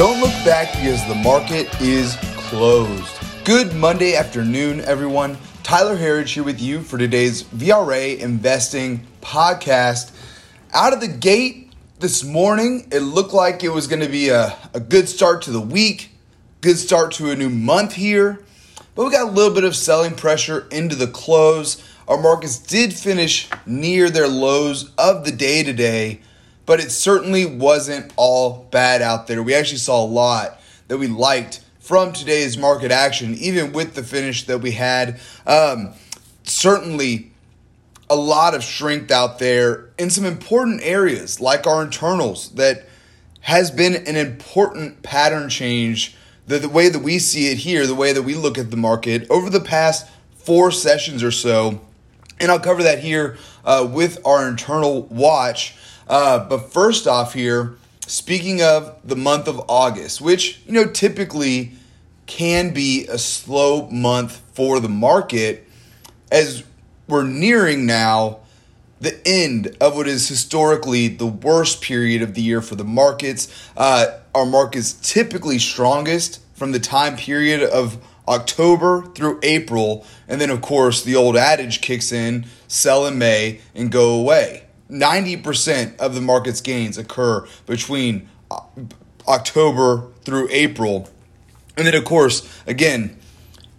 Don't look back because the market is closed. Good Monday afternoon, everyone. Tyler Herriage here with you for today's VRA Investing podcast. Out of the gate this morning, it looked like it was going to be a, a good start to the week, good start to a new month here, but we got a little bit of selling pressure into the close. Our markets did finish near their lows of the day today, but it certainly wasn't all bad out there. We actually saw a lot that we liked from today's market action, even with the finish that we had. Um, certainly, a lot of strength out there in some important areas like our internals that has been an important pattern change. The, the way that we see it here, the way that we look at the market over the past four sessions or so. And I'll cover that here uh, with our internal watch. Uh, but first off, here, speaking of the month of August, which, you know, typically can be a slow month for the market as we're nearing now the end of what is historically the worst period of the year for the markets. Uh, our markets typically strongest from the time period of October through April, and then of course the old adage kicks in: sell in May and go away. 90% of the market's gains occur between October through April and then, of course, again,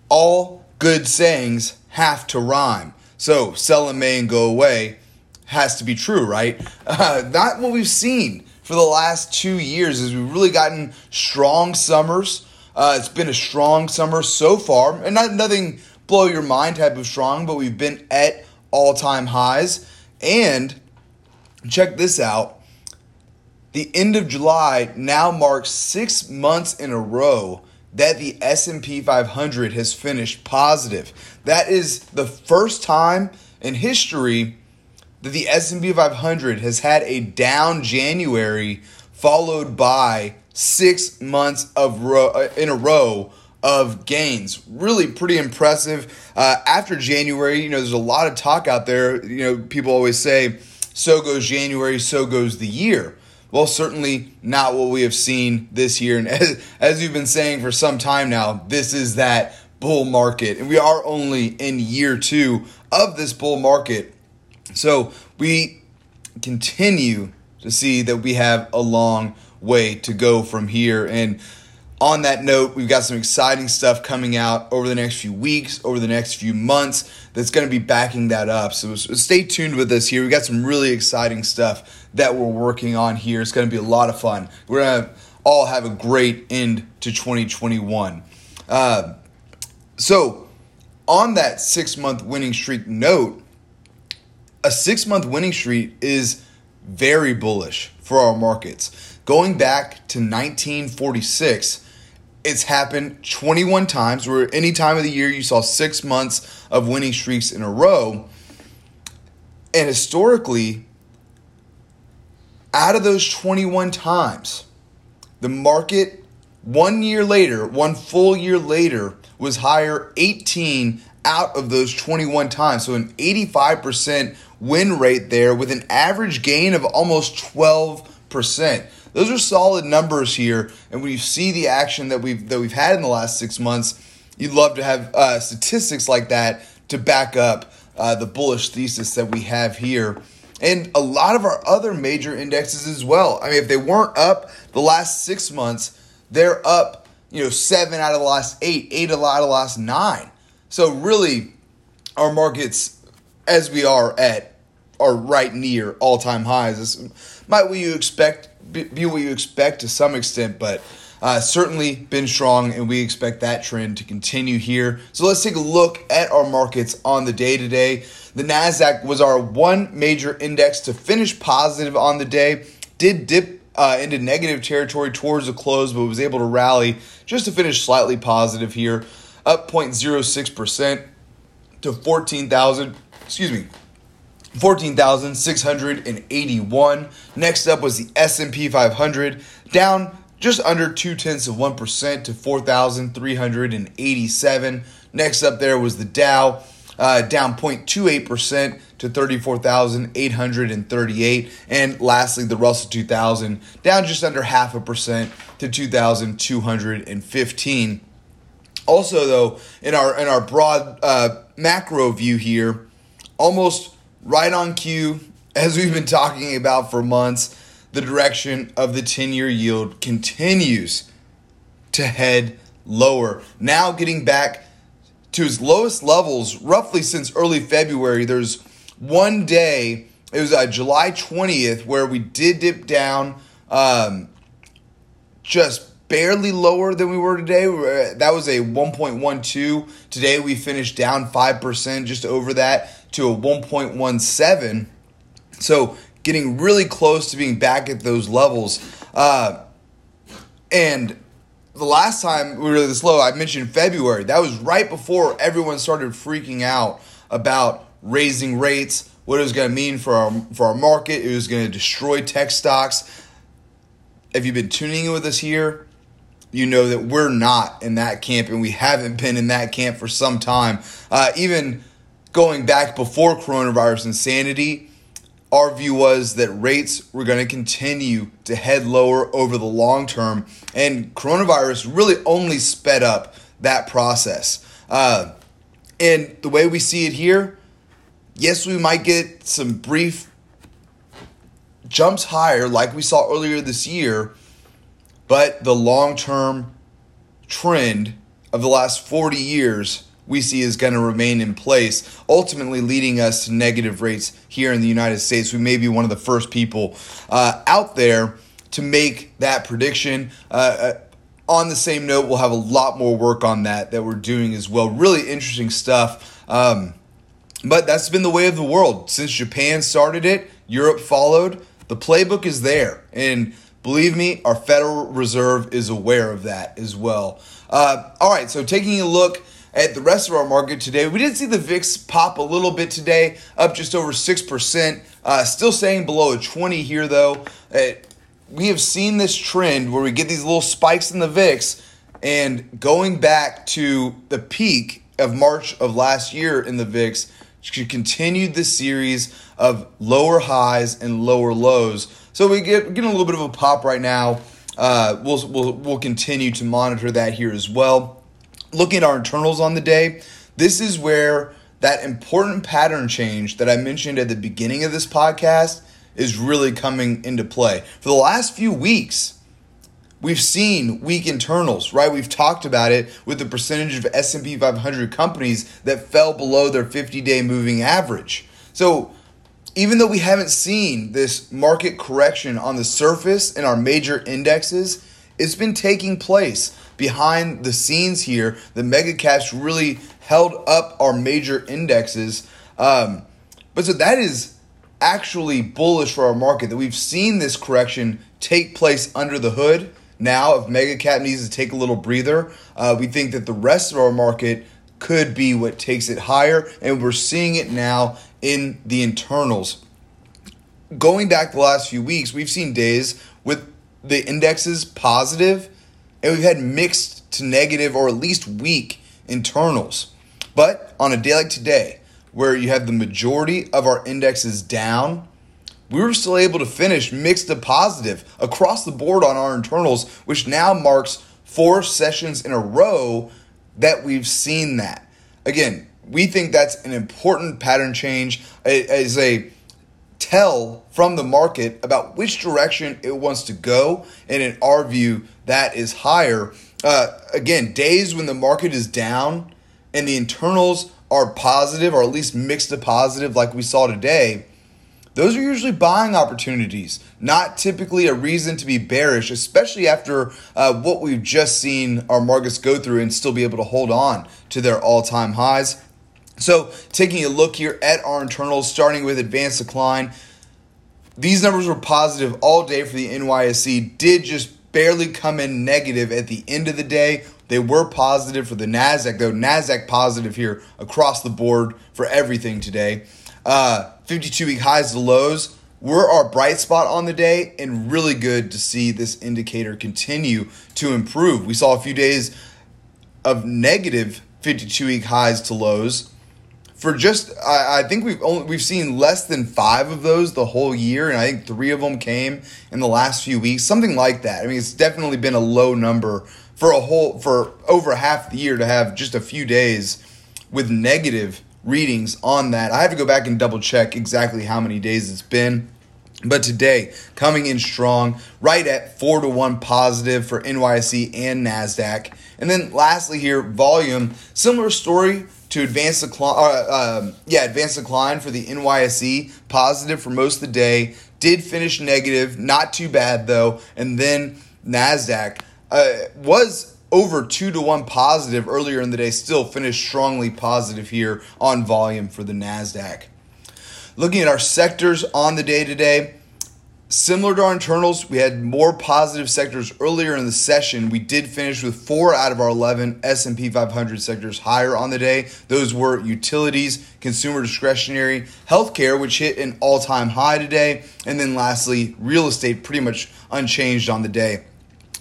all good sayings have to rhyme. So, sell in May and go away has to be true, right? Uh, not what we've seen for the last two years is we've really gotten strong summers. Uh, it's been a strong summer so far, and not nothing blow your mind type of strong, but we've been at all time highs. And check this out: the end of July now marks six months in a row that the S&P 500 has finished positive. That is the first time in history that the S&P 500 has had a down January followed by 6 months of ro- uh, in a row of gains. Really pretty impressive. Uh, after January, you know, there's a lot of talk out there, you know, people always say so goes January, so goes the year. Well, certainly not what we have seen this year. And as, as we've been saying for some time now, this is that bull market. And we are only in year two of this bull market. So we continue to see that we have a long way to go from here. And on that note, we've got some exciting stuff coming out over the next few weeks, over the next few months that's going to be backing that up. So stay tuned with us here. We've got some really exciting stuff that we're working on here. It's going to be a lot of fun. We're going to all have a great end to 2021. Uh, so, on that six month winning streak note, a six month winning streak is very bullish for our markets. Going back to 1946, it's happened 21 times where any time of the year you saw six months of winning streaks in a row. And historically, out of those 21 times, the market one year later, one full year later, was higher 18 out of those 21 times. So an 85% win rate there with an average gain of almost 12%. Those are solid numbers here, and when you see the action that we've that we've had in the last six months, you'd love to have uh, statistics like that to back up uh, the bullish thesis that we have here, and a lot of our other major indexes as well. I mean, if they weren't up the last six months, they're up. You know, seven out of the last eight, eight out of the last nine. So really, our markets, as we are at, are right near all time highs. This might what you expect be what you expect to some extent, but uh, certainly been strong, and we expect that trend to continue here. So let's take a look at our markets on the day today. The Nasdaq was our one major index to finish positive on the day. Did dip uh, into negative territory towards the close, but was able to rally just to finish slightly positive here, up 0.06 percent to 14,000. Excuse me, 14,681. Next up was the S&P 500, down just under two tenths of 1% to 4,387. Next up there was the Dow, uh, down 0.28% to 34,838. And lastly, the Russell 2000 down just under half a percent to 2,215. Also, though, in our in our broad uh, macro view here, almost right on cue, as we've been talking about for months, the direction of the 10 year yield continues to head lower. Now getting back to its lowest levels roughly since early February. There's one day, it was uh, July 20th, where we did dip down um, just barely lower than we were today. That was a 1.12. Today we finished down 5%, just over that, to a 1.17. So getting really close to being back at those levels. Uh, and the last time we were this low, I mentioned February. That was right before everyone started freaking out about raising rates, what it was going to mean for our for our market. It was going to destroy tech stocks. If you've been tuning in with us here, you know that we're not in that camp, and we haven't been in that camp for some time. Uh, even going back before coronavirus insanity, our view was that rates were going to continue to head lower over the long term, and coronavirus really only sped up that process. Uh, and the way we see it here, yes, we might get some brief jumps higher like we saw earlier this year, but the long term trend of the last 40 years we see is going to remain in place, ultimately leading us to negative rates here in the United States. We may be one of the first people uh, out there to make that prediction. Uh, uh, on the same note, we'll have a lot more work on that that we're doing as well. Really interesting stuff. Um, but that's been the way of the world. Since Japan started it, Europe followed. The playbook is there. And believe me, our Federal Reserve is aware of that as well. Uh, all right, so taking a look at the rest of our market today. We did see the VIX pop a little bit today, up just over 6%. Uh, still staying below a 20 here, though. Uh, we have seen this trend where we get these little spikes in the VIX, and going back to the peak of March of last year in the VIX, she continued this series of lower highs and lower lows. So we get getting a little bit of a pop right now. Uh, we'll, we'll, we'll continue to monitor that here as well looking at our internals on the day, this is where that important pattern change that I mentioned at the beginning of this podcast is really coming into play. For the last few weeks, we've seen weak internals, right? We've talked about it with the percentage of S&P 500 companies that fell below their 50-day moving average. So, even though we haven't seen this market correction on the surface in our major indexes, it's been taking place behind the scenes here. The mega caps really held up our major indexes. Um, but so that is actually bullish for our market that we've seen this correction take place under the hood. Now, if mega cap needs to take a little breather, uh, we think that the rest of our market could be what takes it higher, and we're seeing it now in the internals. Going back the last few weeks, we've seen days with the indexes positive and we've had mixed to negative or at least weak internals. But on a day like today, where you have the majority of our indexes down, we were still able to finish mixed to positive across the board on our internals, which now marks four sessions in a row that we've seen that. Again, we think that's an important pattern change as a tell from the market about which direction it wants to go. And in our view, that is higher. Uh, again, days when the market is down and the internals are positive or at least mixed to positive, like we saw today, those are usually buying opportunities, not typically a reason to be bearish, especially after uh, what we've just seen our markets go through and still be able to hold on to their all time highs. So, taking a look here at our internals, starting with advanced decline, these numbers were positive all day for the NYSE, did just barely come in negative at the end of the day. They were positive for the NASDAQ, though. NASDAQ positive here across the board for everything today. Uh, 52 week highs to lows were our bright spot on the day, and really good to see this indicator continue to improve. We saw a few days of negative 52 week highs to lows for just I, I, think we've only we've seen less than five of those the whole year, and I think three of them came in the last few weeks, something like that. I mean, it's definitely been a low number for a whole for over half the year to have just a few days with negative readings on that. I have to go back and double check exactly how many days it's been. But today, coming in strong, right at four to one positive for NYSE and NASDAQ. And then lastly, here, volume, similar story to advance decline. Uh, um, yeah, advance decline for the NYSE, positive for most of the day. Did finish negative, not too bad though. And then Nasdaq uh, was over two to one positive earlier in the day. Still finished strongly positive here on volume for the Nasdaq. Looking at our sectors on the day today. Similar to our internals, we had more positive sectors earlier in the session. We did finish with four out of our 11 S&P 500 sectors higher on the day. Those were utilities, consumer discretionary, healthcare, which hit an all-time high today, and then lastly, real estate pretty much unchanged on the day.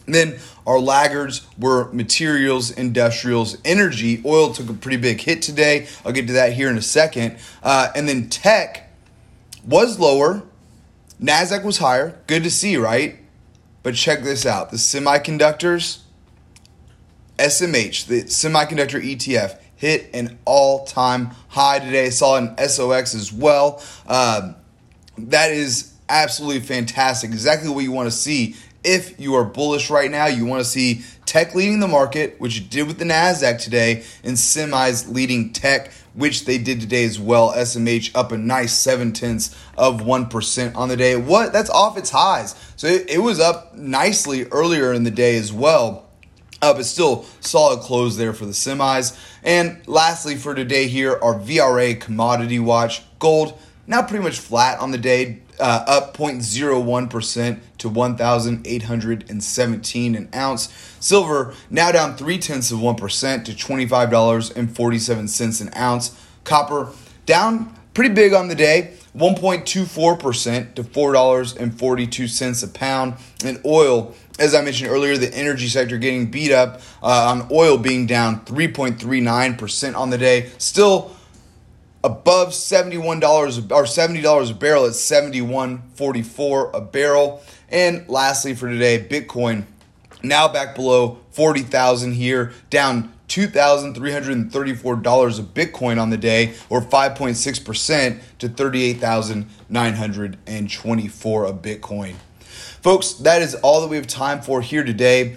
And then our laggards were materials, industrials, energy. Oil took a pretty big hit today. I'll get to that here in a second. Uh, and then tech was lower NASDAQ was higher. Good to see, right? But check this out the semiconductors, SMH, the semiconductor ETF, hit an all time high today. I saw an SOX as well. Um, that is absolutely fantastic. Exactly what you want to see. If you are bullish right now, you want to see tech leading the market, which you did with the NASDAQ today, and semis leading tech which they did today as well. SMH up a nice seven tenths of 1% on the day. What? That's off its highs. So it, it was up nicely earlier in the day as well. Uh, but still, solid close there for the semis. And lastly, for today here, our VRA commodity watch. Gold, now pretty much flat on the day, uh, up 0.01% to 1,817 an ounce. Silver now down three tenths of 1% to $25.47 an ounce. Copper down pretty big on the day, 1.24% to $4.42 a pound. And oil, as I mentioned earlier, the energy sector getting beat up uh, on oil being down 3.39% on the day. Still above $71 or $70 a barrel at 71.44 a barrel. And lastly for today, Bitcoin now back below 40,000 here, down $2,334 of Bitcoin on the day, or 5.6% to 38,924 of Bitcoin. Folks, that is all that we have time for here today.